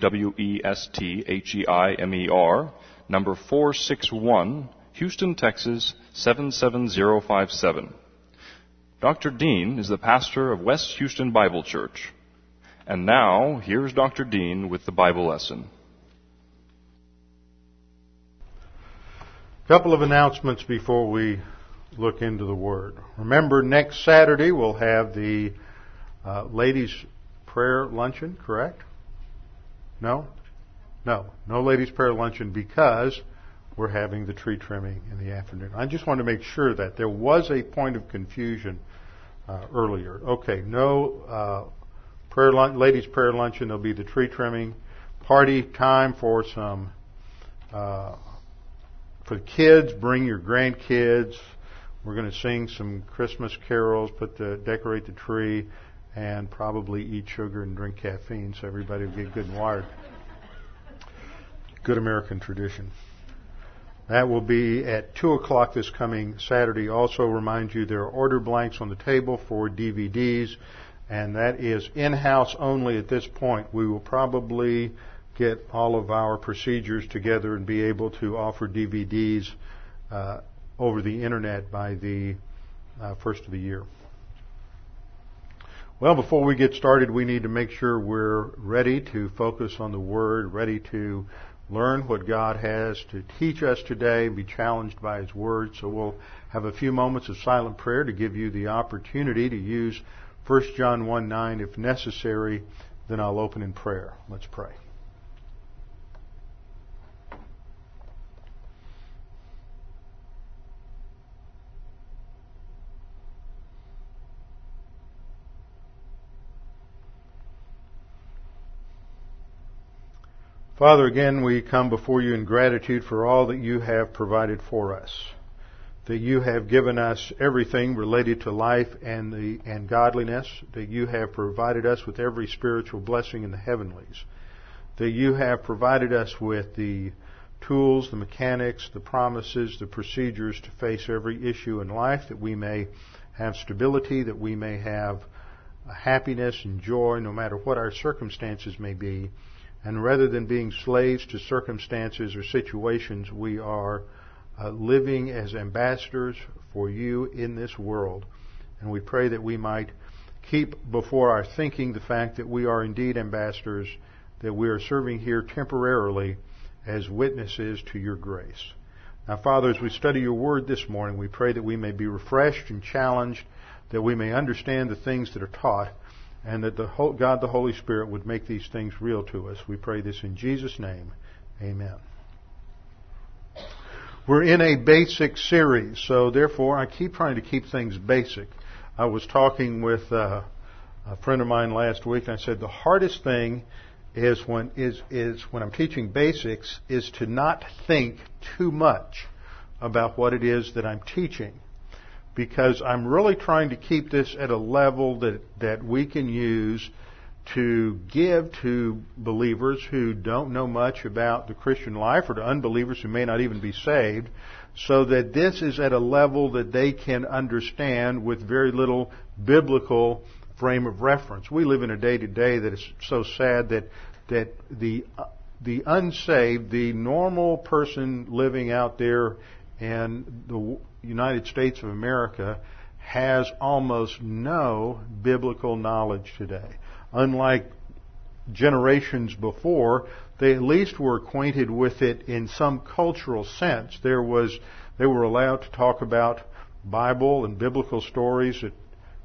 W-E-S-T-H-E-I-M-E-R, number 461, Houston, Texas 77057. Dr. Dean is the pastor of West Houston Bible Church. And now, here's Dr. Dean with the Bible lesson. A couple of announcements before we look into the Word. Remember, next Saturday we'll have the uh, ladies' prayer luncheon, correct? No? No. No ladies' prayer luncheon because we're having the tree trimming in the afternoon. I just want to make sure that there was a point of confusion uh, earlier. Okay, no uh, prayer lun- ladies' prayer luncheon. There'll be the tree trimming party time for some uh, for the kids. Bring your grandkids. We're going to sing some Christmas carols, put the decorate the tree, and probably eat sugar and drink caffeine, so everybody will get good and wired. Good American tradition. That will be at 2 o'clock this coming Saturday. Also remind you there are order blanks on the table for DVDs, and that is in-house only at this point. We will probably get all of our procedures together and be able to offer DVDs uh, over the internet by the uh, first of the year. Well, before we get started, we need to make sure we're ready to focus on the Word, ready to learn what God has to teach us today, be challenged by His Word. So we'll have a few moments of silent prayer to give you the opportunity to use 1 John 1 9 if necessary. Then I'll open in prayer. Let's pray. Father, again, we come before you in gratitude for all that you have provided for us. That you have given us everything related to life and the, and godliness. That you have provided us with every spiritual blessing in the heavenlies. That you have provided us with the tools, the mechanics, the promises, the procedures to face every issue in life. That we may have stability. That we may have happiness and joy no matter what our circumstances may be and rather than being slaves to circumstances or situations, we are uh, living as ambassadors for you in this world. And we pray that we might keep before our thinking the fact that we are indeed ambassadors, that we are serving here temporarily as witnesses to your grace. Now, Father, as we study your word this morning, we pray that we may be refreshed and challenged, that we may understand the things that are taught, and that the whole, God the Holy Spirit would make these things real to us. We pray this in Jesus' name. Amen. We're in a basic series, so therefore I keep trying to keep things basic. I was talking with uh, a friend of mine last week, and I said the hardest thing is when is is when I'm teaching basics is to not think too much about what it is that I'm teaching because I'm really trying to keep this at a level that, that we can use to give to believers who don't know much about the Christian life or to unbelievers who may not even be saved so that this is at a level that they can understand with very little biblical frame of reference. We live in a day to day that is so sad that that the the unsaved, the normal person living out there and the United States of America has almost no biblical knowledge today. Unlike generations before, they at least were acquainted with it in some cultural sense. There was, they were allowed to talk about Bible and biblical stories at,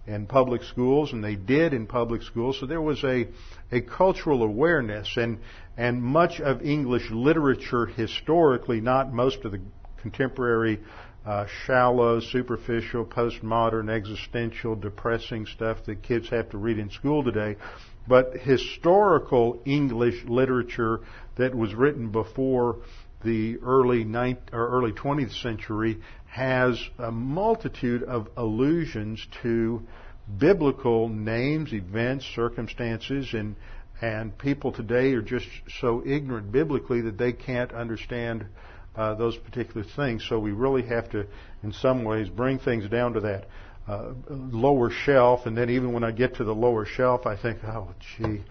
in public schools, and they did in public schools. So there was a, a cultural awareness, and and much of English literature historically, not most of the contemporary uh, shallow, superficial, postmodern, existential, depressing stuff that kids have to read in school today. but historical English literature that was written before the early ninth, or early 20th century has a multitude of allusions to biblical names, events, circumstances, and and people today are just so ignorant biblically that they can't understand uh, those particular things. So we really have to, in some ways, bring things down to that uh, lower shelf. And then even when I get to the lower shelf, I think, oh, gee,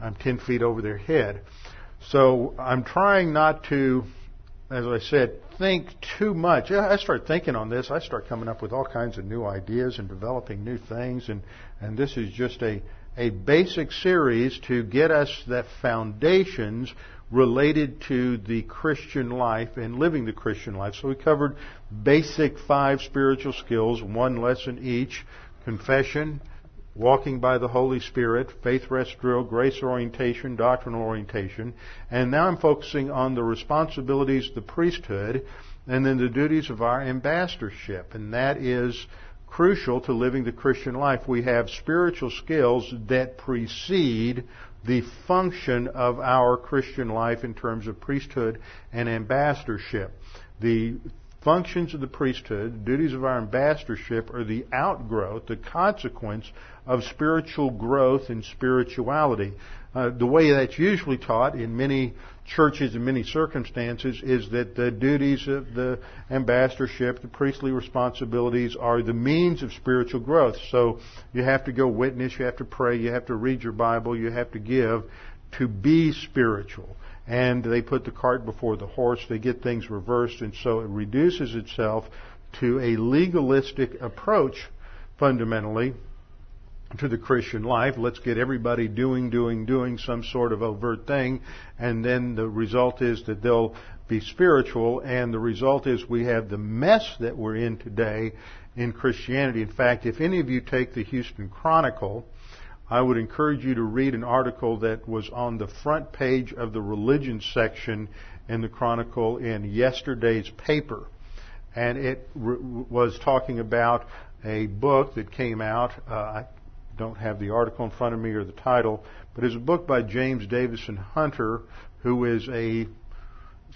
I'm 10 feet over their head. So I'm trying not to, as I said, think too much. I start thinking on this. I start coming up with all kinds of new ideas and developing new things. And, and this is just a, a basic series to get us the foundations related to the Christian life and living the Christian life. So we covered basic five spiritual skills, one lesson each, confession, walking by the Holy Spirit, faith rest drill, grace orientation, doctrinal orientation, and now I'm focusing on the responsibilities of the priesthood and then the duties of our ambassadorship, and that is crucial to living the Christian life. We have spiritual skills that precede the function of our Christian life in terms of priesthood and ambassadorship. The functions of the priesthood, the duties of our ambassadorship are the outgrowth, the consequence of spiritual growth and spirituality. Uh, the way that's usually taught in many churches in many circumstances is that the duties of the ambassadorship, the priestly responsibilities are the means of spiritual growth. So you have to go witness, you have to pray, you have to read your Bible, you have to give to be spiritual and they put the cart before the horse. They get things reversed, and so it reduces itself to a legalistic approach, fundamentally, to the Christian life. Let's get everybody doing, doing, doing some sort of overt thing, and then the result is that they'll be spiritual, and the result is we have the mess that we're in today in Christianity. In fact, if any of you take the Houston Chronicle, I would encourage you to read an article that was on the front page of the religion section in the Chronicle in yesterday's paper. And it re- was talking about a book that came out. Uh, don't have the article in front of me or the title, but it's a book by James Davison Hunter, who is a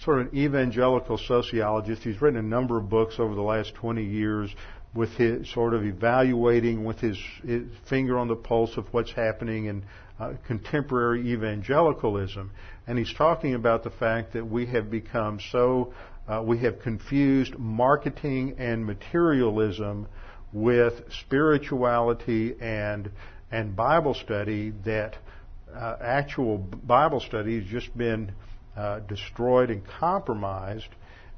sort of an evangelical sociologist. He's written a number of books over the last 20 years with his sort of evaluating with his, his finger on the pulse of what's happening in uh, contemporary evangelicalism. And he's talking about the fact that we have become so, uh, we have confused marketing and materialism with spirituality and, and Bible study that uh, actual Bible study has just been uh, destroyed and compromised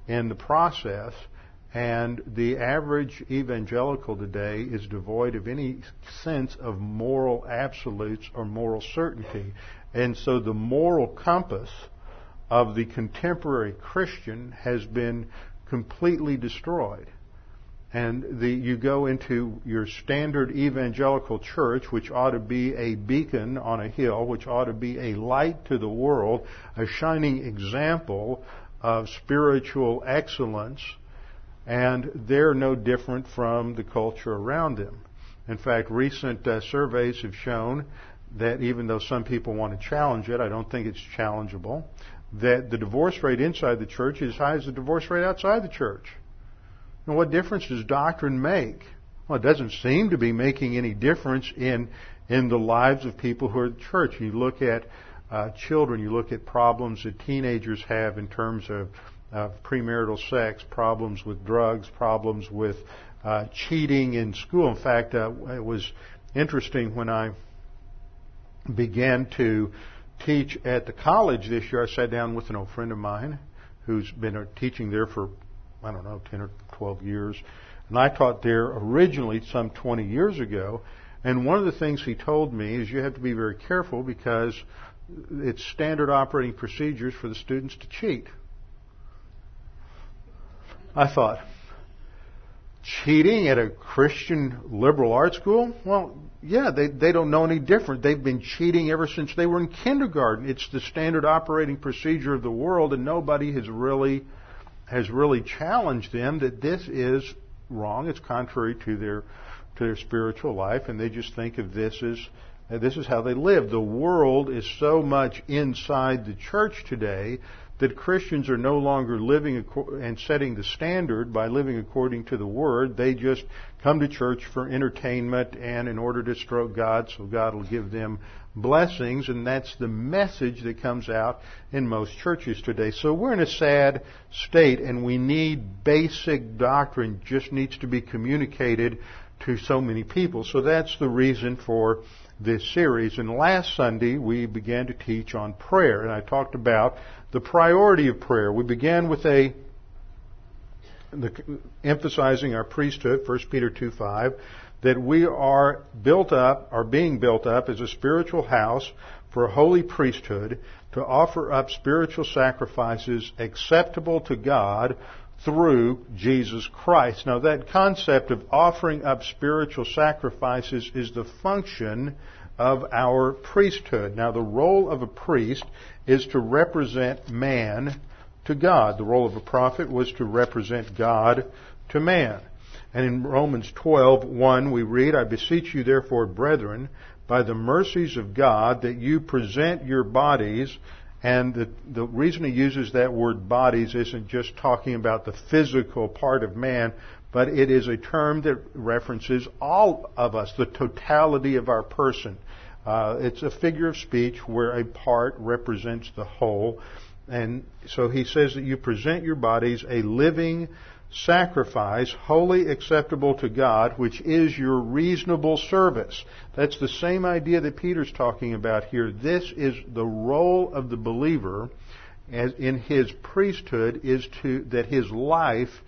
in the process and the average evangelical today is devoid of any sense of moral absolutes or moral certainty. And so the moral compass of the contemporary Christian has been completely destroyed. And the, you go into your standard evangelical church, which ought to be a beacon on a hill, which ought to be a light to the world, a shining example of spiritual excellence and they're no different from the culture around them. In fact, recent uh, surveys have shown that even though some people want to challenge it, I don't think it's challengeable, that the divorce rate inside the church is as high as the divorce rate outside the church. Now, what difference does doctrine make? Well, it doesn't seem to be making any difference in in the lives of people who are at church. You look at uh, children, you look at problems that teenagers have in terms of premarital sex, problems with drugs, problems with uh, cheating in school. In fact, uh, it was interesting when I began to teach at the college this year. I sat down with an old friend of mine who's been teaching there for, I don't know, 10 or 12 years. And I taught there originally some 20 years ago. And one of the things he told me is you have to be very careful because it's standard operating procedures for the students to cheat. I thought, cheating at a Christian liberal arts school? Well, yeah, they, they don't know any different. They've been cheating ever since they were in kindergarten. It's the standard operating procedure of the world, and nobody has really has really challenged them that this is wrong. It's contrary to their to their spiritual life, and they just think of this as this is how they live. The world is so much inside the church today that Christians are no longer living and setting the standard by living according to the Word. They just come to church for entertainment and in order to stroke God so God will give them blessings, and that's the message that comes out in most churches today. So we're in a sad state, and we need basic doctrine just needs to be communicated to so many people. So that's the reason for this series. And last Sunday we began to teach on prayer, and I talked about the priority of prayer. We began with a the, emphasizing our priesthood, 1 Peter 2 5 that we are built up, are being built up as a spiritual house for a holy priesthood to offer up spiritual sacrifices acceptable to God through Jesus Christ. Now that concept of offering up spiritual sacrifices is the function of our priesthood. Now the role of a priest is to represent man to God. The role of a prophet was to represent God to man. And in Romans 12:1 we read, I beseech you therefore, brethren, by the mercies of God, that you present your bodies and the, the reason he uses that word bodies isn't just talking about the physical part of man, but it is a term that references all of us, the totality of our person. Uh, it's a figure of speech where a part represents the whole. And so he says that you present your bodies a living sacrifice, wholly acceptable to God, which is your reasonable service. That's the same idea that Peter's talking about here. This is the role of the believer as in his priesthood is to that his life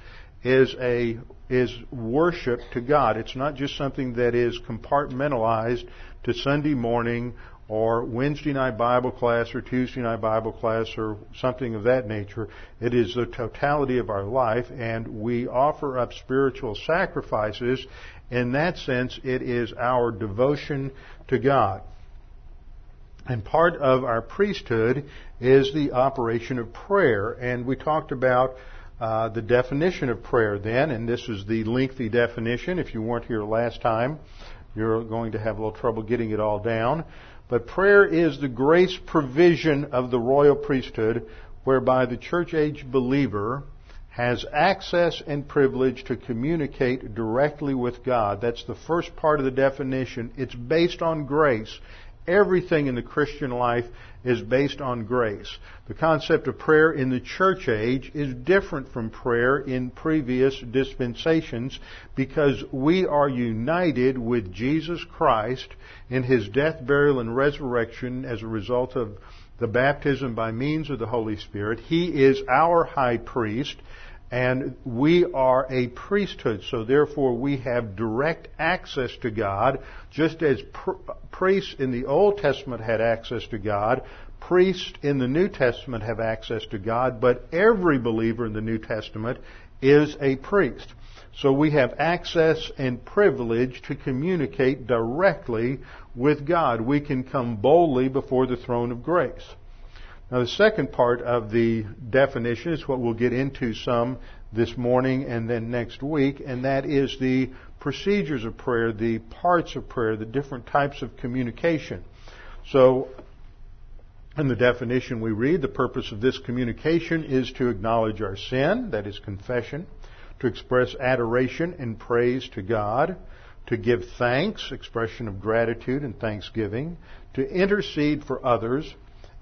is a is worship to God. It's not just something that is compartmentalized to Sunday morning or Wednesday night Bible class or Tuesday night Bible class or something of that nature. It is the totality of our life and we offer up spiritual sacrifices. In that sense, it is our devotion to God. And part of our priesthood is the operation of prayer. And we talked about uh, the definition of prayer then, and this is the lengthy definition. If you weren't here last time, you're going to have a little trouble getting it all down. But prayer is the grace provision of the royal priesthood whereby the church age believer has access and privilege to communicate directly with God. That's the first part of the definition. It's based on grace. Everything in the Christian life is based on grace. The concept of prayer in the church age is different from prayer in previous dispensations because we are united with Jesus Christ in His death, burial, and resurrection as a result of the baptism by means of the Holy Spirit. He is our high priest and we are a priesthood, so therefore we have direct access to God, just as pr- priests in the Old Testament had access to God, priests in the New Testament have access to God, but every believer in the New Testament is a priest. So we have access and privilege to communicate directly with God. We can come boldly before the throne of grace. Now, the second part of the definition is what we'll get into some this morning and then next week, and that is the procedures of prayer, the parts of prayer, the different types of communication. So, in the definition we read, the purpose of this communication is to acknowledge our sin, that is confession, to express adoration and praise to God, to give thanks, expression of gratitude and thanksgiving, to intercede for others,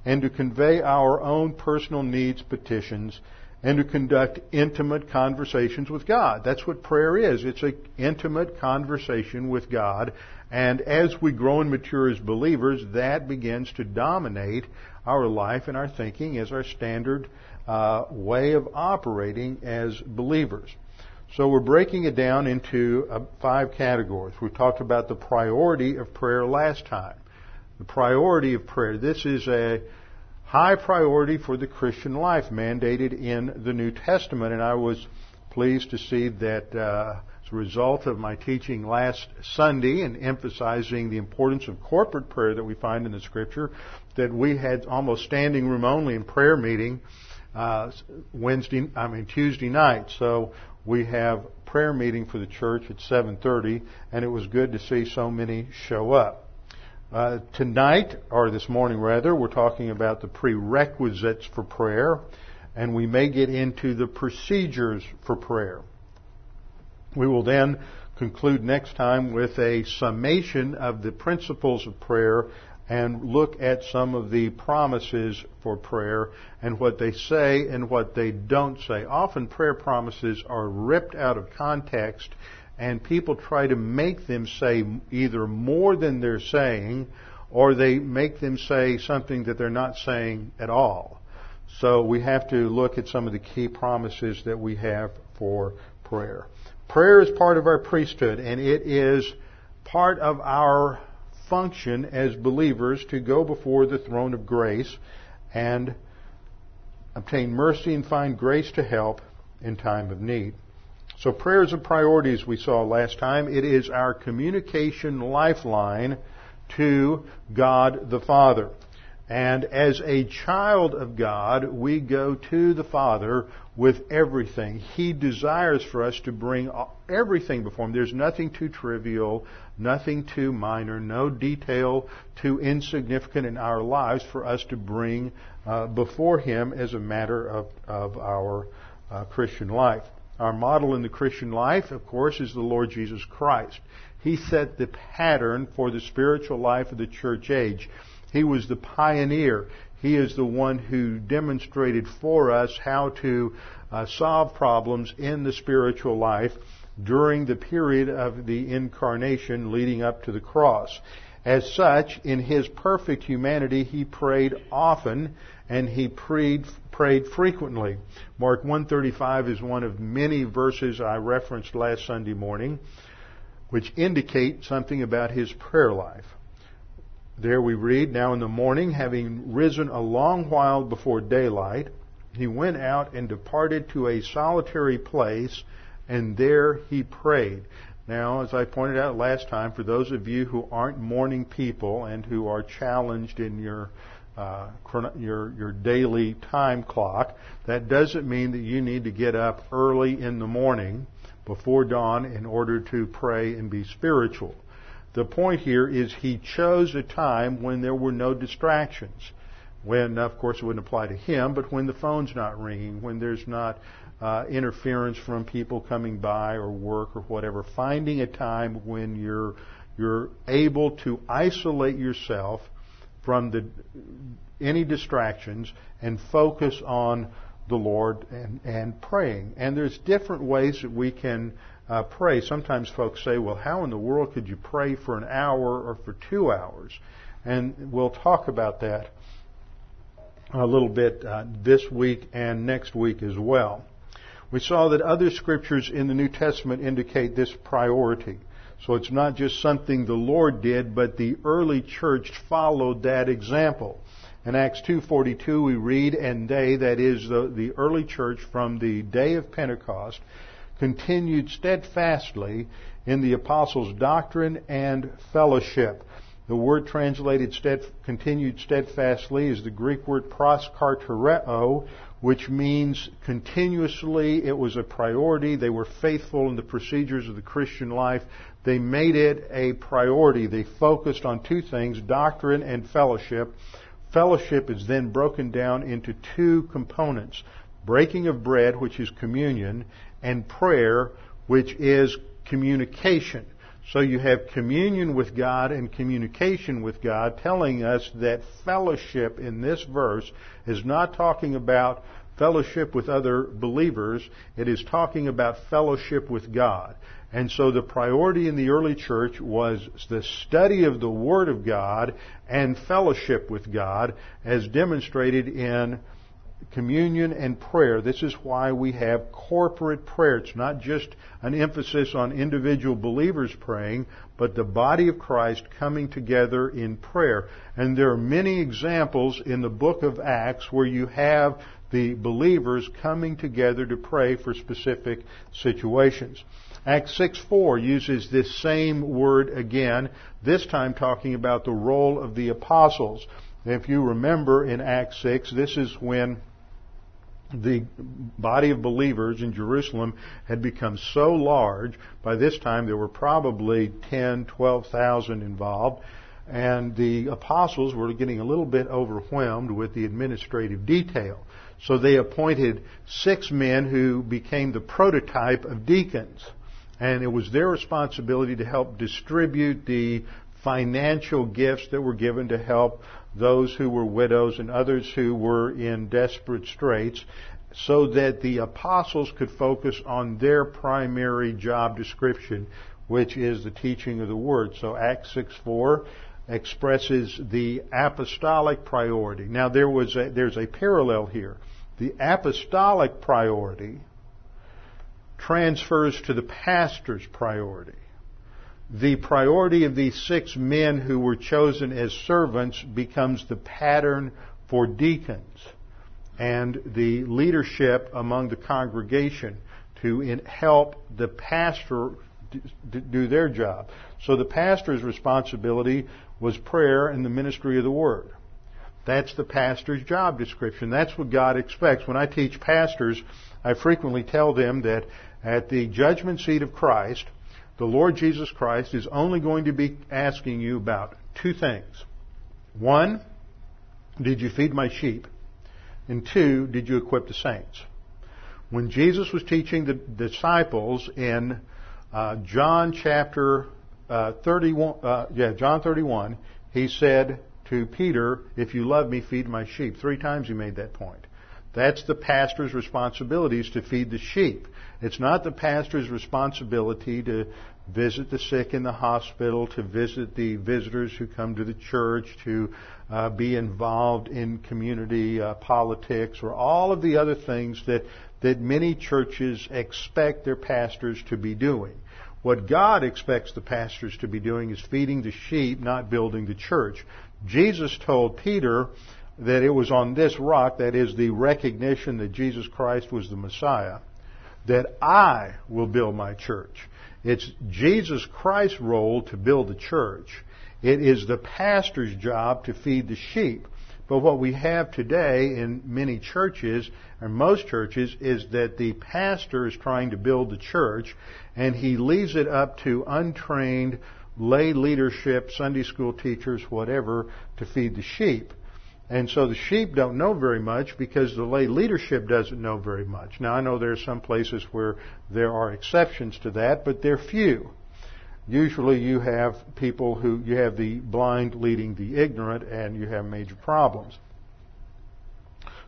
and to convey our own personal needs, petitions, and to conduct intimate conversations with God. That's what prayer is. It's an intimate conversation with God. And as we grow and mature as believers, that begins to dominate our life and our thinking as our standard uh, way of operating as believers. So we're breaking it down into uh, five categories. We talked about the priority of prayer last time the priority of prayer. This is a high priority for the Christian life mandated in the New Testament, and I was pleased to see that uh, as a result of my teaching last Sunday and emphasizing the importance of corporate prayer that we find in the Scripture, that we had almost standing room only in prayer meeting uh, Wednesday, I mean Tuesday night. So we have prayer meeting for the church at 7:30, and it was good to see so many show up. Uh, tonight, or this morning rather, we're talking about the prerequisites for prayer, and we may get into the procedures for prayer. We will then conclude next time with a summation of the principles of prayer and look at some of the promises for prayer and what they say and what they don't say. Often prayer promises are ripped out of context and people try to make them say either more than they're saying or they make them say something that they're not saying at all. So we have to look at some of the key promises that we have for prayer. Prayer is part of our priesthood and it is part of our function as believers to go before the throne of grace and obtain mercy and find grace to help in time of need. So prayer is a priority as we saw last time. It is our communication lifeline to God the Father. And as a child of God, we go to the Father with everything. He desires for us to bring everything before Him. There's nothing too trivial, nothing too minor, no detail too insignificant in our lives for us to bring uh, before Him as a matter of, of our uh, Christian life. Our model in the Christian life, of course, is the Lord Jesus Christ. He set the pattern for the spiritual life of the church age. He was the pioneer. He is the one who demonstrated for us how to uh, solve problems in the spiritual life during the period of the incarnation leading up to the cross. As such, in his perfect humanity, he prayed often and he prayed, prayed frequently. Mark 135 is one of many verses I referenced last Sunday morning, which indicate something about his prayer life. There we read, Now in the morning, having risen a long while before daylight, he went out and departed to a solitary place, and there he prayed. Now, as I pointed out last time, for those of you who aren't morning people and who are challenged in your uh, your your daily time clock, that doesn't mean that you need to get up early in the morning before dawn in order to pray and be spiritual. The point here is he chose a time when there were no distractions. When, of course, it wouldn't apply to him, but when the phone's not ringing, when there's not uh, interference from people coming by or work or whatever, finding a time when you're you're able to isolate yourself from the any distractions and focus on the Lord and, and praying. And there's different ways that we can uh, pray. Sometimes folks say, well, how in the world could you pray for an hour or for two hours? And we'll talk about that a little bit uh, this week and next week as well. We saw that other scriptures in the New Testament indicate this priority. So it's not just something the Lord did, but the early church followed that example. In Acts 2.42 we read, and they, that is the, the early church from the day of Pentecost, continued steadfastly in the apostles' doctrine and fellowship. The word translated stead, continued steadfastly is the Greek word proskartereo, which means continuously. It was a priority. They were faithful in the procedures of the Christian life. They made it a priority. They focused on two things, doctrine and fellowship. Fellowship is then broken down into two components. Breaking of bread, which is communion, and prayer, which is communication. So you have communion with God and communication with God, telling us that fellowship in this verse is not talking about fellowship with other believers. It is talking about fellowship with God. And so the priority in the early church was the study of the Word of God and fellowship with God as demonstrated in communion and prayer. This is why we have corporate prayer. It's not just an emphasis on individual believers praying, but the body of Christ coming together in prayer. And there are many examples in the book of Acts where you have the believers coming together to pray for specific situations. Acts 6:4 uses this same word again, this time talking about the role of the apostles. If you remember in Acts 6, this is when the body of believers in Jerusalem had become so large, by this time there were probably 10, 12,000 involved, and the apostles were getting a little bit overwhelmed with the administrative detail. So they appointed six men who became the prototype of deacons. And it was their responsibility to help distribute the financial gifts that were given to help those who were widows and others who were in desperate straits so that the apostles could focus on their primary job description, which is the teaching of the word. So Acts 6 4 expresses the apostolic priority. Now there was a, there's a parallel here. The apostolic priority transfers to the pastor's priority. The priority of these six men who were chosen as servants becomes the pattern for deacons and the leadership among the congregation to help the pastor do their job. So the pastor's responsibility was prayer and the ministry of the word. That's the pastor's job description. That's what God expects. When I teach pastors, I frequently tell them that at the judgment seat of Christ, the Lord Jesus Christ is only going to be asking you about two things. One, did you feed my sheep? And two, did you equip the saints? When Jesus was teaching the disciples in uh, John chapter uh, 31, uh, yeah, John 31, he said to Peter, "If you love me, feed my sheep." Three times he made that point. That's the pastor's responsibilities to feed the sheep. It's not the pastor's responsibility to visit the sick in the hospital, to visit the visitors who come to the church, to uh, be involved in community uh, politics, or all of the other things that that many churches expect their pastors to be doing. What God expects the pastors to be doing is feeding the sheep, not building the church. Jesus told Peter that it was on this rock, that is the recognition that Jesus Christ was the Messiah, that I will build my church. It's Jesus Christ's role to build the church. It is the pastor's job to feed the sheep. But what we have today in many churches, or most churches, is that the pastor is trying to build the church and he leaves it up to untrained lay leadership, Sunday school teachers, whatever, to feed the sheep. And so the sheep don't know very much because the lay leadership doesn't know very much. Now I know there are some places where there are exceptions to that, but they're few. Usually you have people who, you have the blind leading the ignorant and you have major problems.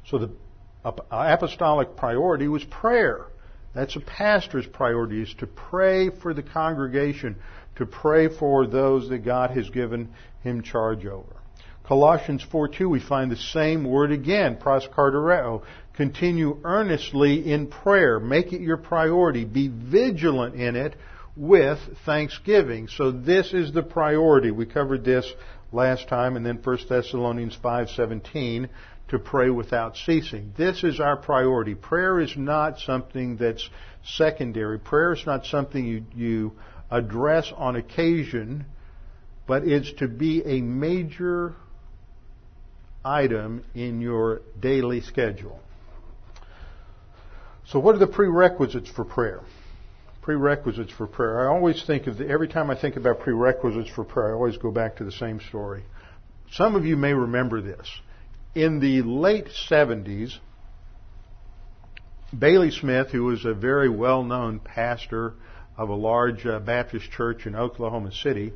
So the apostolic priority was prayer. That's a pastor's priority is to pray for the congregation, to pray for those that God has given him charge over. Colossians 4:2 we find the same word again, proskartereo. Continue earnestly in prayer. Make it your priority. Be vigilant in it with thanksgiving. So this is the priority. We covered this last time and then 1 Thessalonians 5:17 to pray without ceasing. This is our priority. Prayer is not something that's secondary. Prayer is not something you, you address on occasion, but it's to be a major item in your daily schedule. So what are the prerequisites for prayer? Prerequisites for prayer. I always think of the, every time I think about prerequisites for prayer, I always go back to the same story. Some of you may remember this in the late 70s, Bailey Smith, who was a very well known pastor of a large uh, Baptist church in Oklahoma City,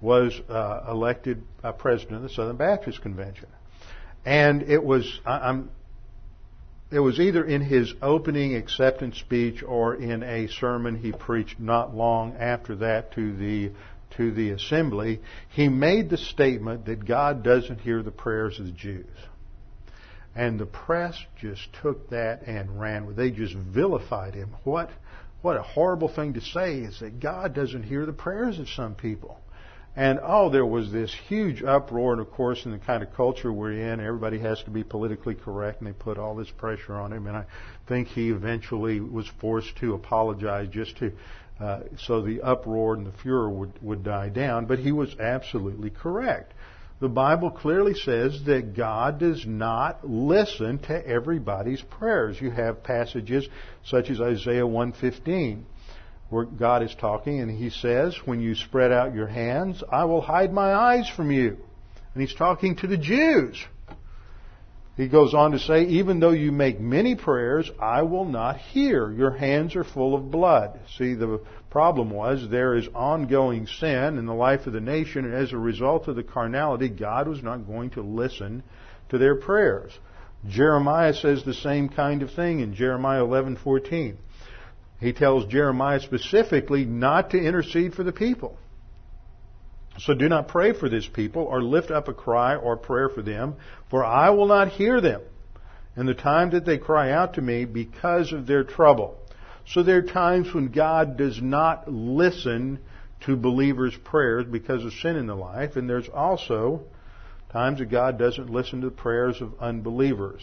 was uh, elected uh, president of the Southern Baptist Convention. And it was, I, it was either in his opening acceptance speech or in a sermon he preached not long after that to the to the assembly, he made the statement that God doesn't hear the prayers of the Jews. And the press just took that and ran with. They just vilified him. What what a horrible thing to say is that God doesn't hear the prayers of some people. And oh, there was this huge uproar, and of course, in the kind of culture we're in, everybody has to be politically correct, and they put all this pressure on him. And I think he eventually was forced to apologize just to, uh, so the uproar and the furor would would die down. But he was absolutely correct the Bible clearly says that God does not listen to everybody's prayers. You have passages such as Isaiah 115 where God is talking, and he says, When you spread out your hands, I will hide my eyes from you. And he's talking to the Jews. He goes on to say, Even though you make many prayers, I will not hear. Your hands are full of blood. See, the problem was there is ongoing sin in the life of the nation, and as a result of the carnality, God was not going to listen to their prayers. Jeremiah says the same kind of thing in Jeremiah 11:14. He tells Jeremiah specifically not to intercede for the people. So do not pray for this people or lift up a cry or prayer for them, for I will not hear them in the time that they cry out to me because of their trouble. So there are times when God does not listen to believers' prayers because of sin in the life, and there's also times that God doesn't listen to the prayers of unbelievers.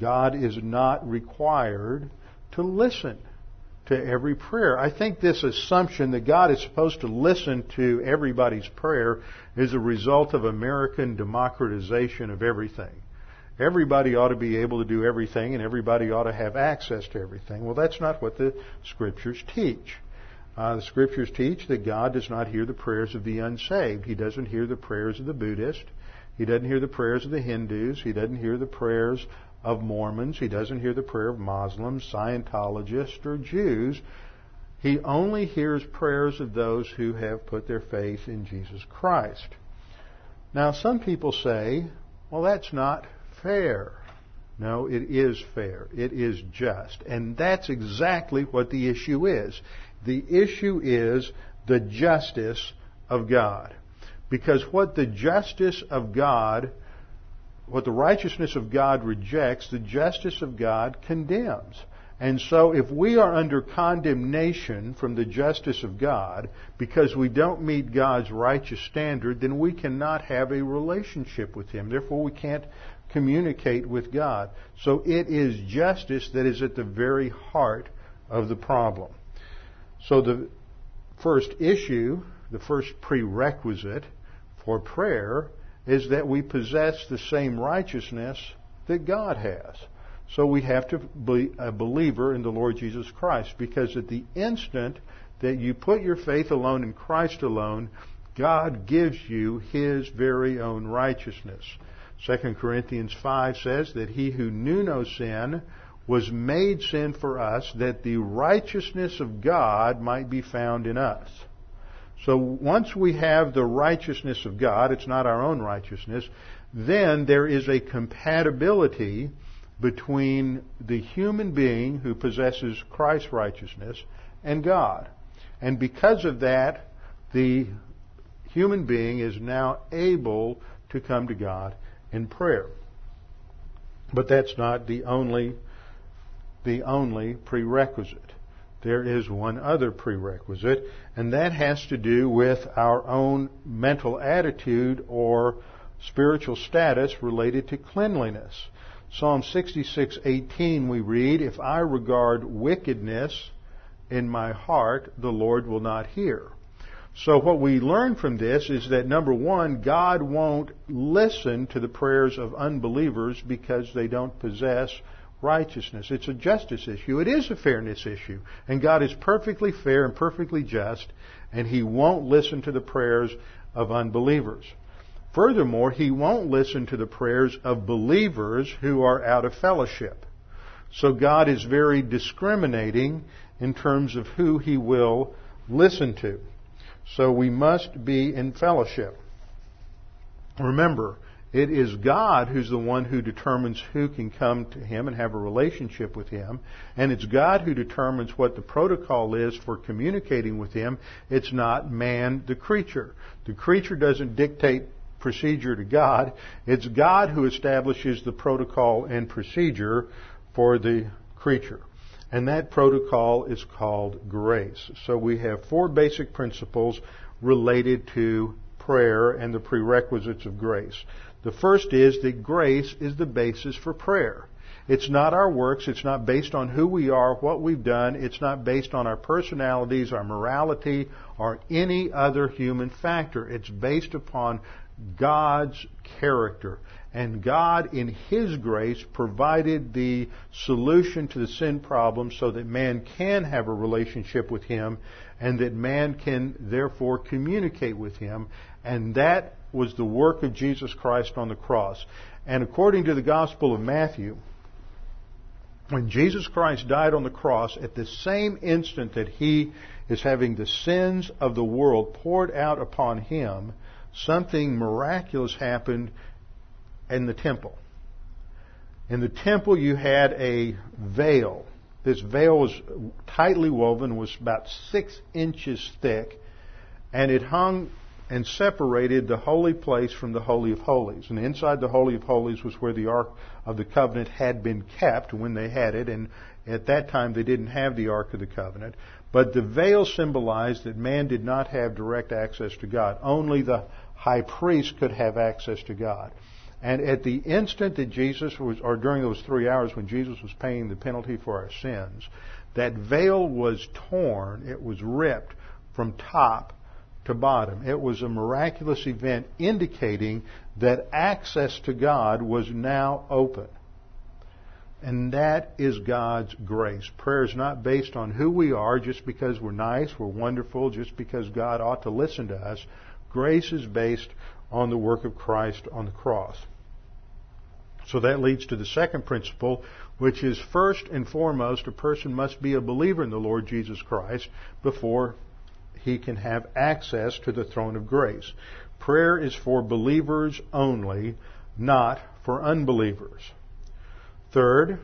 God is not required to listen to every prayer. I think this assumption that God is supposed to listen to everybody's prayer is a result of American democratization of everything. Everybody ought to be able to do everything and everybody ought to have access to everything. Well, that's not what the scriptures teach. Uh, the scriptures teach that God does not hear the prayers of the unsaved. He doesn't hear the prayers of the Buddhist. He doesn't hear the prayers of the Hindus. He doesn't hear the prayers of Mormons. He doesn't hear the prayer of Muslims, Scientologists, or Jews. He only hears prayers of those who have put their faith in Jesus Christ. Now, some people say, well, that's not fair. No, it is fair. It is just. And that's exactly what the issue is. The issue is the justice of God. Because what the justice of God what the righteousness of God rejects, the justice of God condemns. And so if we are under condemnation from the justice of God because we don't meet God's righteous standard, then we cannot have a relationship with Him. Therefore we can't communicate with God. So it is justice that is at the very heart of the problem. So the first issue, the first prerequisite for prayer is that we possess the same righteousness that God has. So we have to be a believer in the Lord Jesus Christ because at the instant that you put your faith alone in Christ alone, God gives you His very own righteousness. 2 Corinthians 5 says that He who knew no sin was made sin for us that the righteousness of God might be found in us. So once we have the righteousness of God, it's not our own righteousness, then there is a compatibility between the human being who possesses Christ's righteousness and God. And because of that, the human being is now able to come to God in prayer. But that's not the only the only prerequisite there is one other prerequisite, and that has to do with our own mental attitude or spiritual status related to cleanliness. Psalm 66:18 we read, "If I regard wickedness in my heart, the Lord will not hear." So what we learn from this is that number one, God won't listen to the prayers of unbelievers because they don't possess righteousness. It's a justice issue. It is a fairness issue. And God is perfectly fair and perfectly just, and He won't listen to the prayers of unbelievers. Furthermore, He won't listen to the prayers of believers who are out of fellowship. So God is very discriminating in terms of who He will listen to. So we must be in fellowship. Remember, it is God who's the one who determines who can come to Him and have a relationship with Him. And it's God who determines what the protocol is for communicating with Him. It's not man, the creature. The creature doesn't dictate procedure to God. It's God who establishes the protocol and procedure for the creature. And that protocol is called grace. So we have four basic principles related to prayer and the prerequisites of grace. The first is that grace is the basis for prayer. It's not our works. It's not based on who we are, what we've done. It's not based on our personalities, our morality, or any other human factor. It's based upon God's character. And God, in His grace, provided the solution to the sin problem so that man can have a relationship with Him and that man can therefore communicate with Him. And that was the work of Jesus Christ on the cross. And according to the Gospel of Matthew, when Jesus Christ died on the cross, at the same instant that He is having the sins of the world poured out upon Him, something miraculous happened in the temple. In the temple, you had a veil. This veil was tightly woven, was about six inches thick, and it hung and separated the holy place from the Holy of Holies. And inside the Holy of Holies was where the Ark of the Covenant had been kept when they had it, and at that time they didn't have the Ark of the Covenant. But the veil symbolized that man did not have direct access to God. Only the high priest could have access to God. And at the instant that Jesus was, or during those three hours when Jesus was paying the penalty for our sins, that veil was torn, it was ripped from top to bottom. It was a miraculous event indicating that access to God was now open. And that is God's grace. Prayer is not based on who we are just because we're nice, we're wonderful, just because God ought to listen to us. Grace is based on the work of Christ on the cross. So that leads to the second principle, which is first and foremost, a person must be a believer in the Lord Jesus Christ before he can have access to the throne of grace. Prayer is for believers only, not for unbelievers. Third,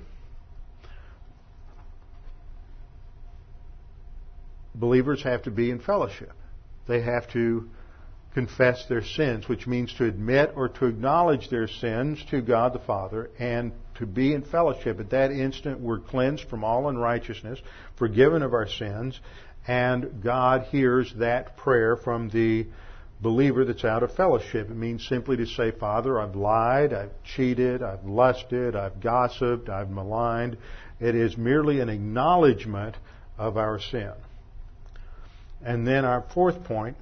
believers have to be in fellowship. They have to confess their sins, which means to admit or to acknowledge their sins to God the Father and to be in fellowship. At that instant, we're cleansed from all unrighteousness, forgiven of our sins, and God hears that prayer from the believer that's out of fellowship. It means simply to say, Father, I've lied, I've cheated, I've lusted, I've gossiped, I've maligned. It is merely an acknowledgement of our sin. And then our fourth point,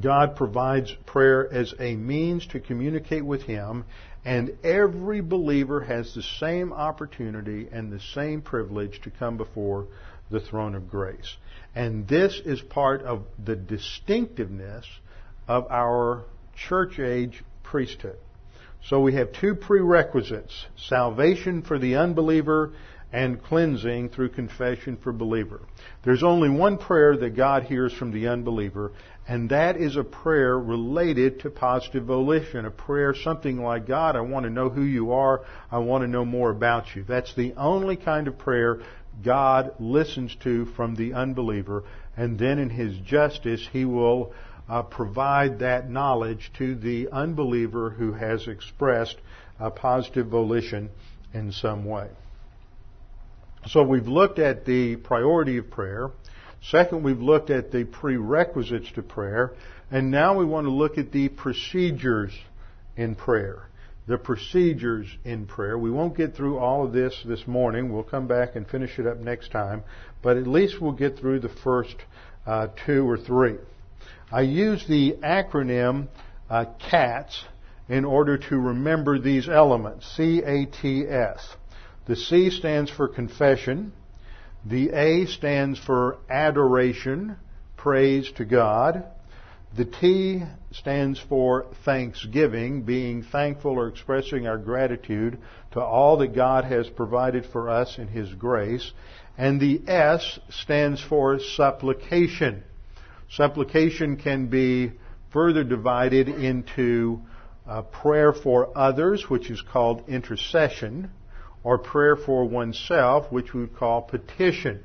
God provides prayer as a means to communicate with Him, and every believer has the same opportunity and the same privilege to come before the throne of grace. And this is part of the distinctiveness of our church age priesthood. So we have two prerequisites salvation for the unbeliever and cleansing through confession for believer. There's only one prayer that God hears from the unbeliever, and that is a prayer related to positive volition. A prayer something like, God, I want to know who you are. I want to know more about you. That's the only kind of prayer God listens to from the unbeliever, and then in His justice, He will uh, provide that knowledge to the unbeliever who has expressed a positive volition in some way. So we've looked at the priority of prayer. Second, we've looked at the prerequisites to prayer. And now we want to look at the procedures in prayer the procedures in prayer. We won't get through all of this this morning. We'll come back and finish it up next time. But at least we'll get through the first uh, two or three. I use the acronym uh, CATS in order to remember these elements. C-A-T-S. The C stands for confession. The A stands for adoration, praise to God. The T stands for thanksgiving, being thankful or expressing our gratitude to all that God has provided for us in His grace. And the S stands for supplication. Supplication can be further divided into uh, prayer for others, which is called intercession, or prayer for oneself, which we call petition.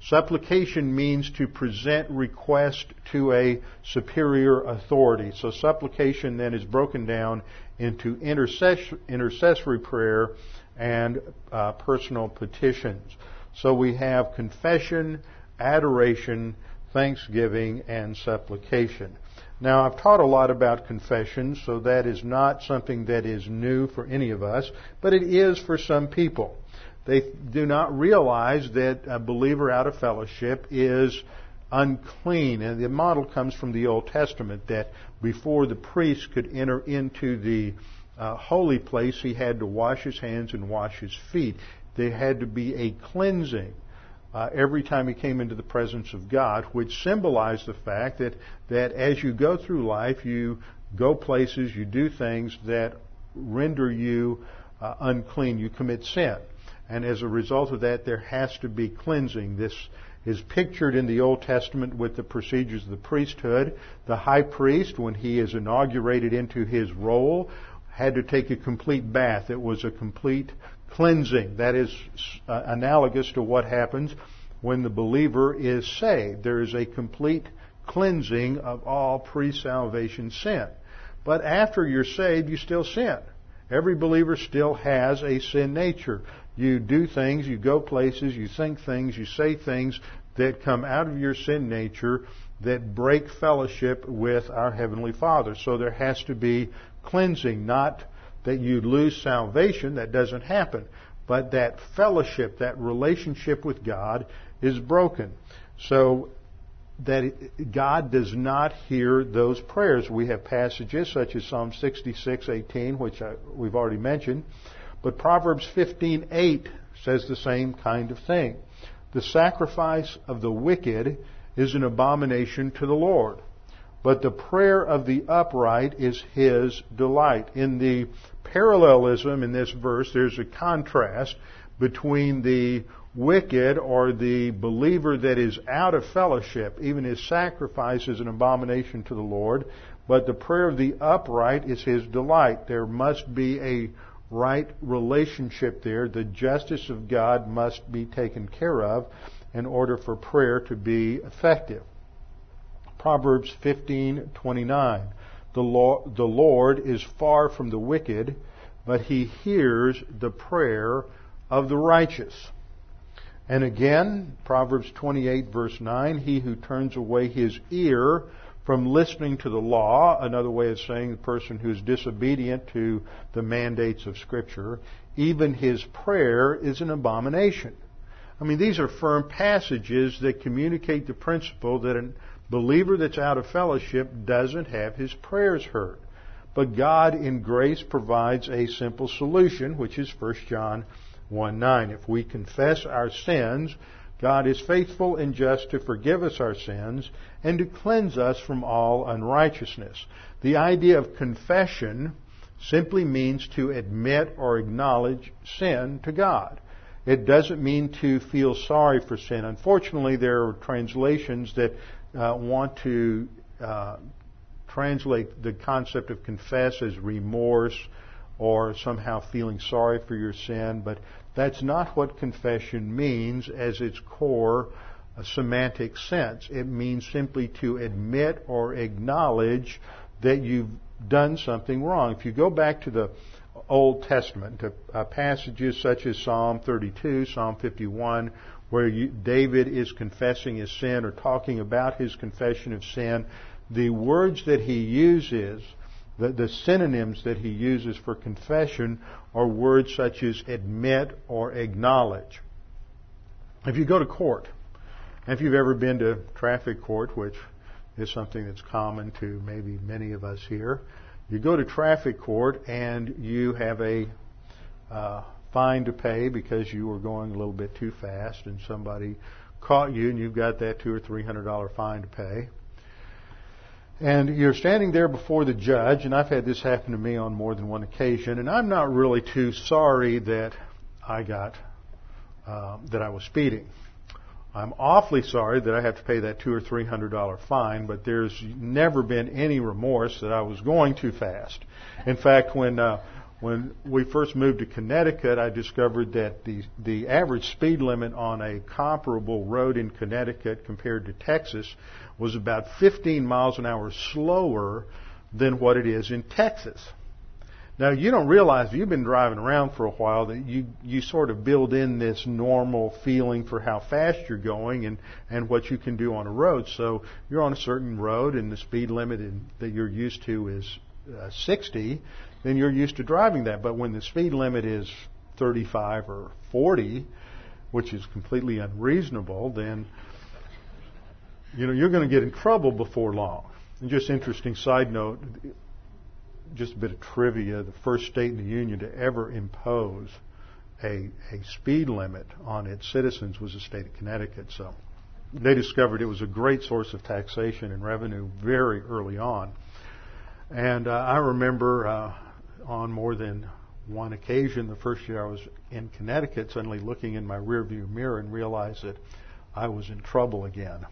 Supplication means to present request to a superior authority. So supplication then is broken down into intercessory prayer and uh, personal petitions. So we have confession, adoration, thanksgiving, and supplication. Now, I've taught a lot about confession, so that is not something that is new for any of us, but it is for some people. They do not realize that a believer out of fellowship is unclean. And the model comes from the Old Testament that before the priest could enter into the uh, holy place, he had to wash his hands and wash his feet. There had to be a cleansing. Uh, every time he came into the presence of God, which symbolized the fact that, that as you go through life, you go places, you do things that render you uh, unclean, you commit sin. And as a result of that, there has to be cleansing. This is pictured in the Old Testament with the procedures of the priesthood. The high priest, when he is inaugurated into his role, had to take a complete bath. It was a complete cleansing. That is uh, analogous to what happens when the believer is saved. There is a complete cleansing of all pre-salvation sin. But after you're saved, you still sin. Every believer still has a sin nature. You do things, you go places, you think things, you say things that come out of your sin nature that break fellowship with our Heavenly Father. So there has to be cleansing, not that you lose salvation, that doesn't happen, but that fellowship, that relationship with God is broken. So that God does not hear those prayers. We have passages such as Psalm 66:18, which I, we've already mentioned, but Proverbs 15:8 says the same kind of thing. The sacrifice of the wicked is an abomination to the Lord, but the prayer of the upright is his delight. In the parallelism in this verse, there's a contrast between the wicked or the believer that is out of fellowship, even his sacrifice is an abomination to the Lord, but the prayer of the upright is his delight. There must be a right relationship there. The justice of God must be taken care of in order for prayer to be effective. Proverbs 15:29 the Lord, the Lord is far from the wicked, but he hears the prayer of the righteous. And again, Proverbs 28 verse 9, he who turns away his ear from listening to the law, another way of saying the person who is disobedient to the mandates of Scripture, even his prayer is an abomination. I mean, these are firm passages that communicate the principle that a believer that's out of fellowship doesn't have his prayers heard. But God in grace provides a simple solution, which is 1 John 1 9. If we confess our sins, God is faithful and just to forgive us our sins and to cleanse us from all unrighteousness. The idea of confession simply means to admit or acknowledge sin to God. It doesn't mean to feel sorry for sin. Unfortunately, there are translations that uh, want to uh, translate the concept of confess as remorse or somehow feeling sorry for your sin, but that's not what confession means as its core semantic sense. It means simply to admit or acknowledge that you've done something wrong. If you go back to the Old Testament, to uh, passages such as Psalm 32, Psalm 51, where you, David is confessing his sin or talking about his confession of sin, the words that he uses the, the synonyms that he uses for confession are words such as admit or acknowledge. If you go to court, if you've ever been to traffic court, which is something that's common to maybe many of us here, you go to traffic court and you have a uh, fine to pay because you were going a little bit too fast and somebody caught you and you've got that two or three hundred dollar fine to pay. And you're standing there before the judge, and I've had this happen to me on more than one occasion, and I'm not really too sorry that I got, uh, that I was speeding. I'm awfully sorry that I have to pay that two or three hundred dollar fine, but there's never been any remorse that I was going too fast. In fact, when uh, when we first moved to Connecticut, I discovered that the the average speed limit on a comparable road in Connecticut compared to Texas was about 15 miles an hour slower than what it is in Texas. Now you don't realize if you've been driving around for a while that you you sort of build in this normal feeling for how fast you're going and and what you can do on a road. So you're on a certain road and the speed limit in, that you're used to is uh, 60, then you're used to driving that. But when the speed limit is 35 or 40, which is completely unreasonable, then you know, you're going to get in trouble before long. And just interesting side note, just a bit of trivia, the first state in the Union to ever impose a, a speed limit on its citizens was the state of Connecticut. So they discovered it was a great source of taxation and revenue very early on. And uh, I remember uh, on more than one occasion, the first year I was in Connecticut, suddenly looking in my rearview mirror and realized that I was in trouble again.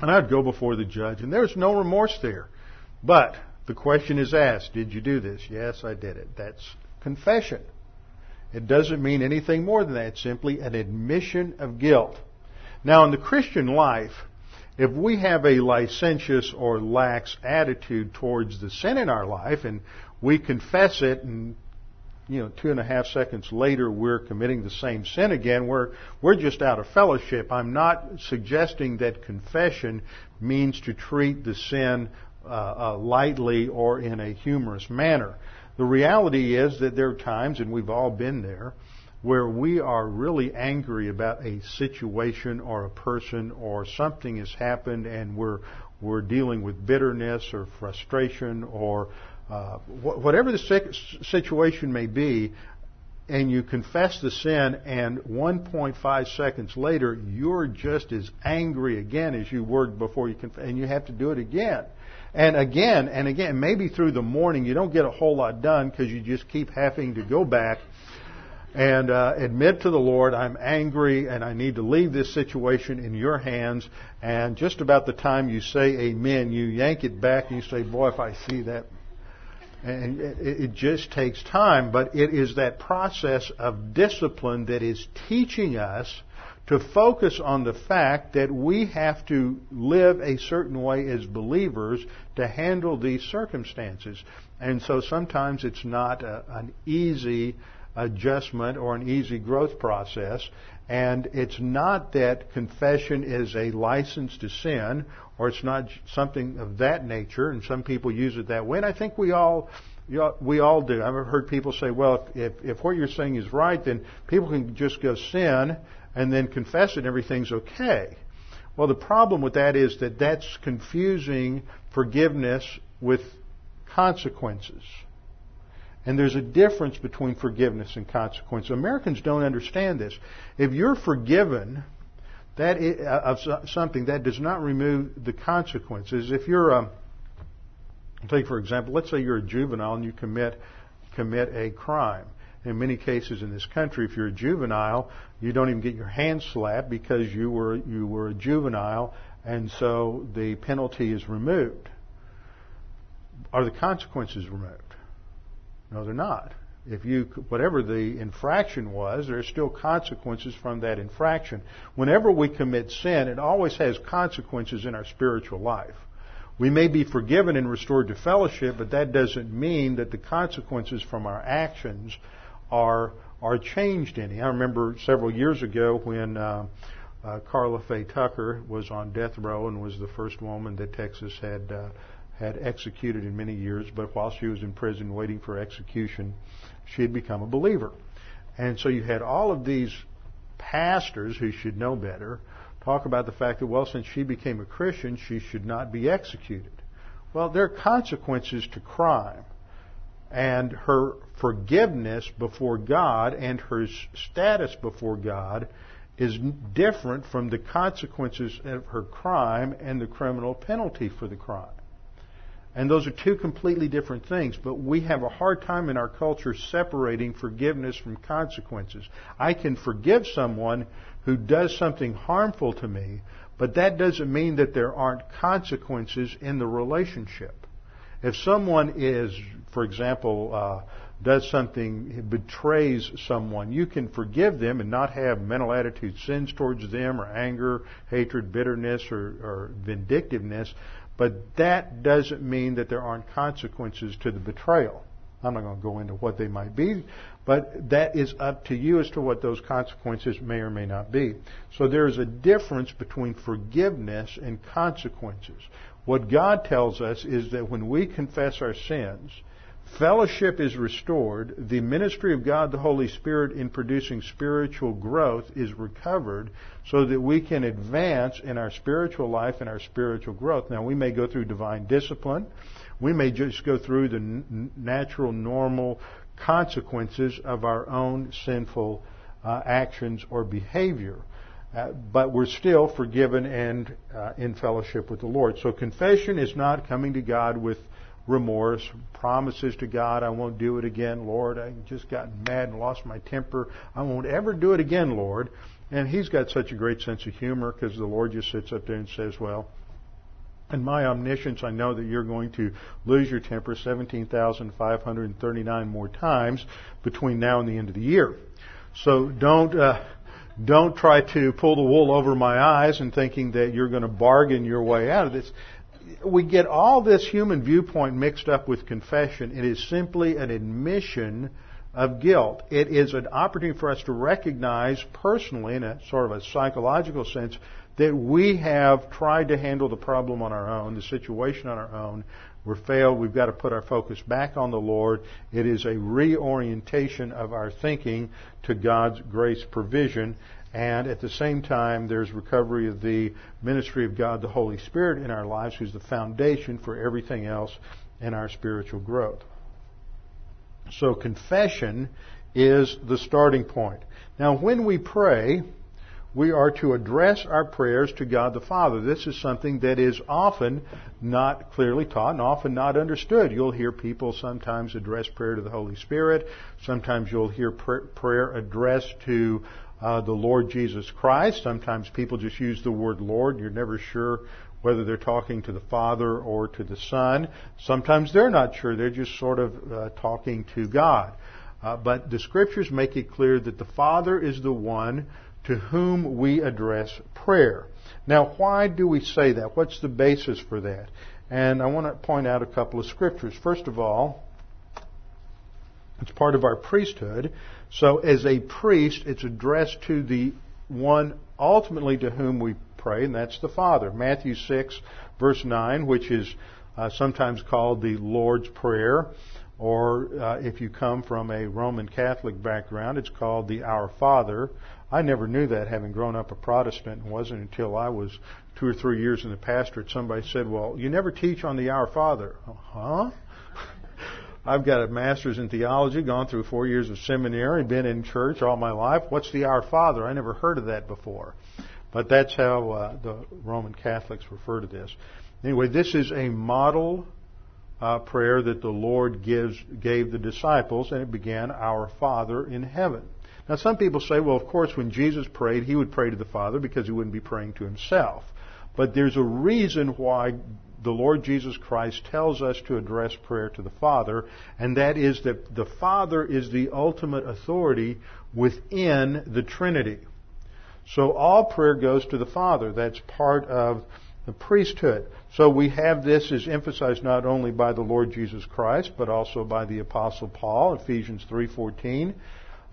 And I'd go before the judge, and there's no remorse there. But the question is asked, did you do this? Yes, I did it. That's confession. It doesn't mean anything more than that. It's simply an admission of guilt. Now, in the Christian life, if we have a licentious or lax attitude towards the sin in our life and we confess it and you know, two and a half seconds later we're committing the same sin again, we're, we're just out of fellowship. I'm not suggesting that confession means to treat the sin uh, uh, lightly or in a humorous manner. The reality is that there are times, and we've all been there, where we are really angry about a situation or a person or something has happened and we're, we're dealing with bitterness or frustration or uh, whatever the situation may be, and you confess the sin, and 1.5 seconds later, you're just as angry again as you were before you confess, and you have to do it again. And again and again, maybe through the morning you don't get a whole lot done because you just keep having to go back and uh, admit to the Lord, I'm angry and I need to leave this situation in your hands. And just about the time you say amen, you yank it back and you say, boy, if I see that. And it just takes time, but it is that process of discipline that is teaching us to focus on the fact that we have to live a certain way as believers to handle these circumstances. And so sometimes it's not a, an easy adjustment or an easy growth process. And it's not that confession is a license to sin or it's not something of that nature. And some people use it that way. And I think we all we all do. I've heard people say, well, if, if what you're saying is right, then people can just go sin and then confess it and everything's okay. Well, the problem with that is that that's confusing forgiveness with consequences. And there's a difference between forgiveness and consequence. Americans don't understand this. If you're forgiven that is, uh, of something, that does not remove the consequences. If you're, um, take for example, let's say you're a juvenile and you commit commit a crime in many cases in this country, if you're a juvenile, you don't even get your hand slapped because you were you were a juvenile, and so the penalty is removed. Are the consequences removed? No, they're not. If you whatever the infraction was, there are still consequences from that infraction. Whenever we commit sin, it always has consequences in our spiritual life. We may be forgiven and restored to fellowship, but that doesn't mean that the consequences from our actions are are changed any. I remember several years ago when uh, uh, Karla Faye Tucker was on death row and was the first woman that Texas had uh, had executed in many years. But while she was in prison waiting for execution, she had become a believer. And so you had all of these pastors who should know better talk about the fact that well, since she became a Christian, she should not be executed. Well, there are consequences to crime and her forgiveness before God and her status before God is different from the consequences of her crime and the criminal penalty for the crime. And those are two completely different things, but we have a hard time in our culture separating forgiveness from consequences. I can forgive someone who does something harmful to me, but that doesn't mean that there aren't consequences in the relationship. If someone is, for example, uh, does something, betrays someone, you can forgive them and not have mental attitude sins towards them or anger, hatred, bitterness, or, or vindictiveness, but that doesn't mean that there aren't consequences to the betrayal. I'm not going to go into what they might be, but that is up to you as to what those consequences may or may not be. So there's a difference between forgiveness and consequences. What God tells us is that when we confess our sins, fellowship is restored, the ministry of God the Holy Spirit in producing spiritual growth is recovered so that we can advance in our spiritual life and our spiritual growth. Now, we may go through divine discipline. We may just go through the n- natural, normal consequences of our own sinful uh, actions or behavior. Uh, but we're still forgiven and uh, in fellowship with the Lord. So confession is not coming to God with remorse, promises to God, I won't do it again, Lord. I just got mad and lost my temper. I won't ever do it again, Lord. And he's got such a great sense of humor because the Lord just sits up there and says, well, in my omniscience, I know that you're going to lose your temper 17,539 more times between now and the end of the year. So don't, uh, don't try to pull the wool over my eyes and thinking that you're going to bargain your way out of this we get all this human viewpoint mixed up with confession. It is simply an admission of guilt. It is an opportunity for us to recognize personally, in a sort of a psychological sense, that we have tried to handle the problem on our own, the situation on our own. We're failed. We've got to put our focus back on the Lord. It is a reorientation of our thinking to God's grace provision and at the same time, there's recovery of the ministry of God, the Holy Spirit in our lives, who's the foundation for everything else in our spiritual growth. So confession is the starting point. Now, when we pray, we are to address our prayers to God the Father. This is something that is often not clearly taught and often not understood. You'll hear people sometimes address prayer to the Holy Spirit. Sometimes you'll hear prayer addressed to uh, the Lord Jesus Christ. Sometimes people just use the word Lord. You're never sure whether they're talking to the Father or to the Son. Sometimes they're not sure. They're just sort of uh, talking to God. Uh, but the Scriptures make it clear that the Father is the one to whom we address prayer. Now, why do we say that? What's the basis for that? And I want to point out a couple of scriptures. First of all, it's part of our priesthood. So as a priest, it's addressed to the one ultimately to whom we pray, and that's the Father. Matthew 6, verse 9, which is uh, sometimes called the Lord's Prayer, or uh, if you come from a Roman Catholic background, it's called the Our Father. I never knew that, having grown up a Protestant. It wasn't until I was two or three years in the pastorate somebody said, "Well, you never teach on the Our Father." Huh? I've got a master's in theology, gone through four years of seminary, been in church all my life. What's the Our Father? I never heard of that before. But that's how uh, the Roman Catholics refer to this. Anyway, this is a model uh, prayer that the Lord gives gave the disciples, and it began, "Our Father in heaven." Now, some people say, well, of course, when Jesus prayed, he would pray to the Father because he wouldn't be praying to himself. But there's a reason why the Lord Jesus Christ tells us to address prayer to the Father, and that is that the Father is the ultimate authority within the Trinity. So all prayer goes to the Father. That's part of the priesthood. So we have this is emphasized not only by the Lord Jesus Christ, but also by the Apostle Paul, Ephesians 3.14.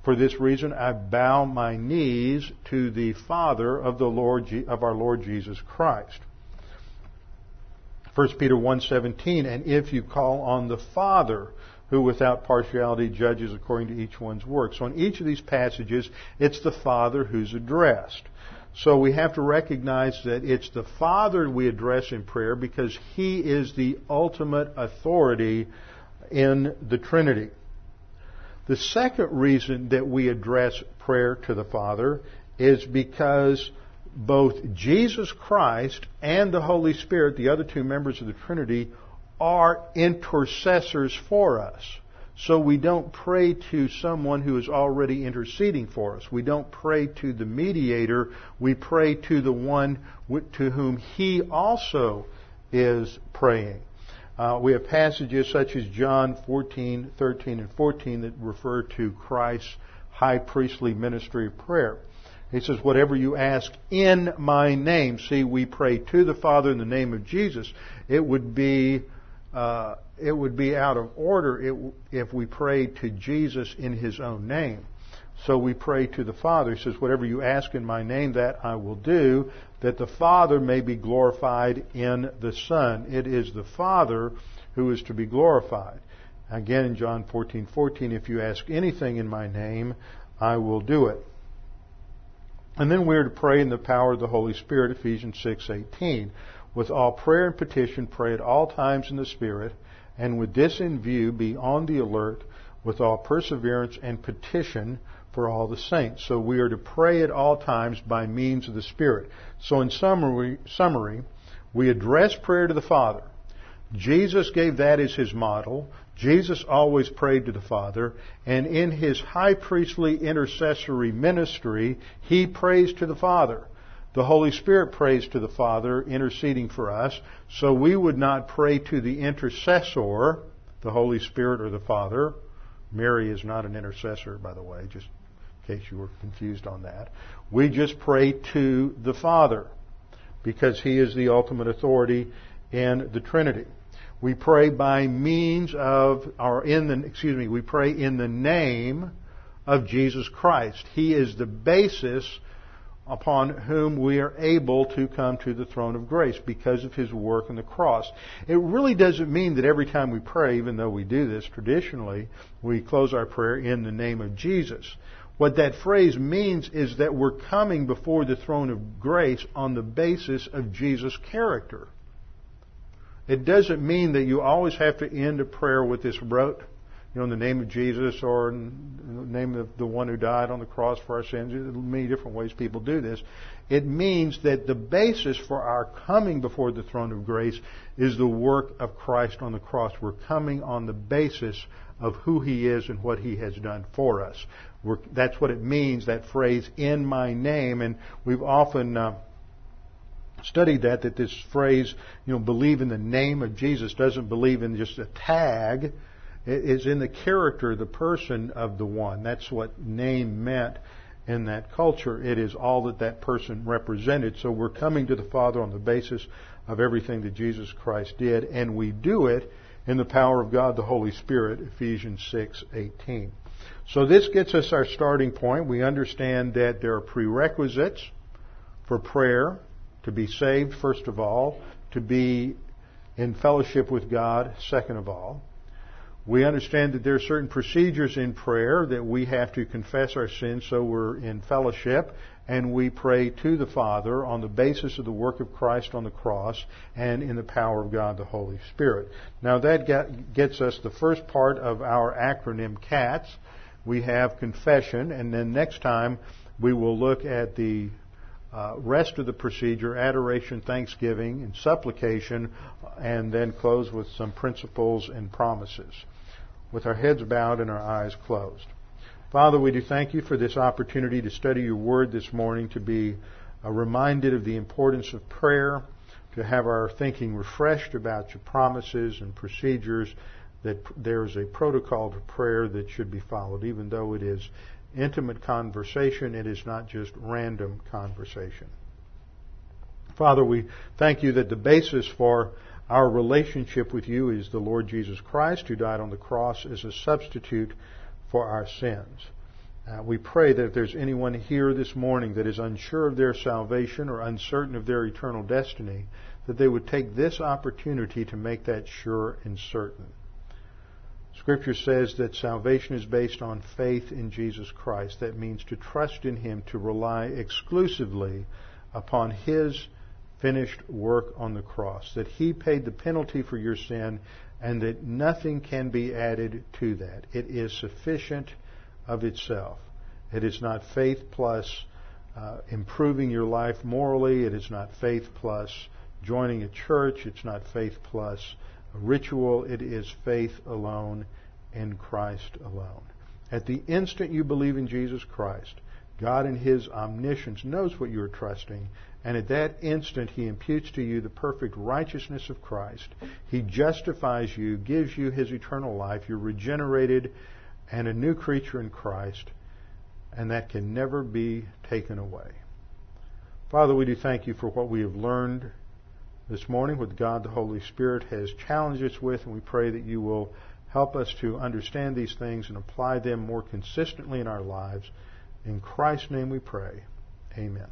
For this reason I bow my knees to the Father of the Lord of our Lord Jesus Christ. 1 Peter 1:17, and if you call on the Father, who without partiality judges according to each one's work. So in each of these passages, it's the Father who's addressed. So we have to recognize that it's the Father we address in prayer because He is the ultimate authority in the Trinity. The second reason that we address prayer to the Father is because both Jesus Christ and the Holy Spirit, the other two members of the Trinity, are intercessors for us. So we don't pray to someone who is already interceding for us. We don't pray to the mediator. We pray to the one to whom he also is praying. Uh, we have passages such as John 14, 13, and 14 that refer to Christ's high priestly ministry of prayer. He says, whatever you ask in my name. See, we pray to the Father in the name of Jesus. It would be, uh, it would be out of order if we prayed to Jesus in His own name. So we pray to the Father. He says, whatever you ask in my name, that I will do, that the Father may be glorified in the Son. It is the Father who is to be glorified. Again in John 14, 14, if you ask anything in my name, I will do it. And then we're to pray in the power of the Holy Spirit, Ephesians 6:18. With all prayer and petition, pray at all times in the Spirit, and with this in view, be on the alert with all perseverance and petition for all the saints. So we are to pray at all times by means of the Spirit. So in summary, summary we address prayer to the Father. Jesus gave that as his model. Jesus always prayed to the Father, and in his high priestly intercessory ministry, he prays to the Father. The Holy Spirit prays to the Father, interceding for us, so we would not pray to the intercessor, the Holy Spirit or the Father. Mary is not an intercessor, by the way, just in case you were confused on that. We just pray to the Father, because He is the ultimate authority in the Trinity. We pray by means of, or in the, excuse me, we pray in the name of Jesus Christ. He is the basis upon whom we are able to come to the throne of grace because of his work on the cross. It really doesn't mean that every time we pray, even though we do this traditionally, we close our prayer in the name of Jesus. What that phrase means is that we're coming before the throne of grace on the basis of Jesus' character. It doesn't mean that you always have to end a prayer with this rote, you know, in the name of Jesus or in the name of the one who died on the cross for our sins. There's many different ways people do this. It means that the basis for our coming before the throne of grace is the work of Christ on the cross. We're coming on the basis of who He is and what He has done for us. We're, that's what it means, that phrase, in my name. And we've often, uh, studied that, that this phrase, you know, believe in the name of Jesus doesn't believe in just a tag. It is in the character, the person of the one. That's what name meant in that culture. It is all that that person represented. So we're coming to the Father on the basis of everything that Jesus Christ did, and we do it in the power of God the Holy Spirit, Ephesians 6:18. So this gets us our starting point. We understand that there are prerequisites for prayer to be saved, first of all, to be in fellowship with God, second of all. We understand that there are certain procedures in prayer that we have to confess our sins so we're in fellowship and we pray to the Father on the basis of the work of Christ on the cross and in the power of God the Holy Spirit. Now that gets us the first part of our acronym CATS. We have confession and then next time we will look at the uh, rest of the procedure, adoration, thanksgiving, and supplication, and then close with some principles and promises. With our heads bowed and our eyes closed. Father, we do thank you for this opportunity to study your word this morning, to be uh, reminded of the importance of prayer, to have our thinking refreshed about your promises and procedures, that there is a protocol to prayer that should be followed, even though it is intimate conversation. It is not just random conversation. Father, we thank you that the basis for our relationship with you is the Lord Jesus Christ, who died on the cross as a substitute for our sins. Uh, we pray that if there's anyone here this morning that is unsure of their salvation or uncertain of their eternal destiny, that they would take this opportunity to make that sure and certain. Scripture says that salvation is based on faith in Jesus Christ. That means to trust in Him, to rely exclusively upon His finished work on the cross. That He paid the penalty for your sin and that nothing can be added to that. It is sufficient of itself. It is not faith plus uh, improving your life morally. It is not faith plus joining a church. It's not faith plus ritual, it is faith alone in Christ alone. At the instant you believe in Jesus Christ, God in His omniscience knows what you're trusting, and at that instant He imputes to you the perfect righteousness of Christ. He justifies you, gives you His eternal life. You're regenerated and a new creature in Christ, and that can never be taken away. Father, we do thank you for what we have learned this morning, what God the Holy Spirit has challenged us with, and we pray that you will help us to understand these things and apply them more consistently in our lives. In Christ's name we pray. Amen.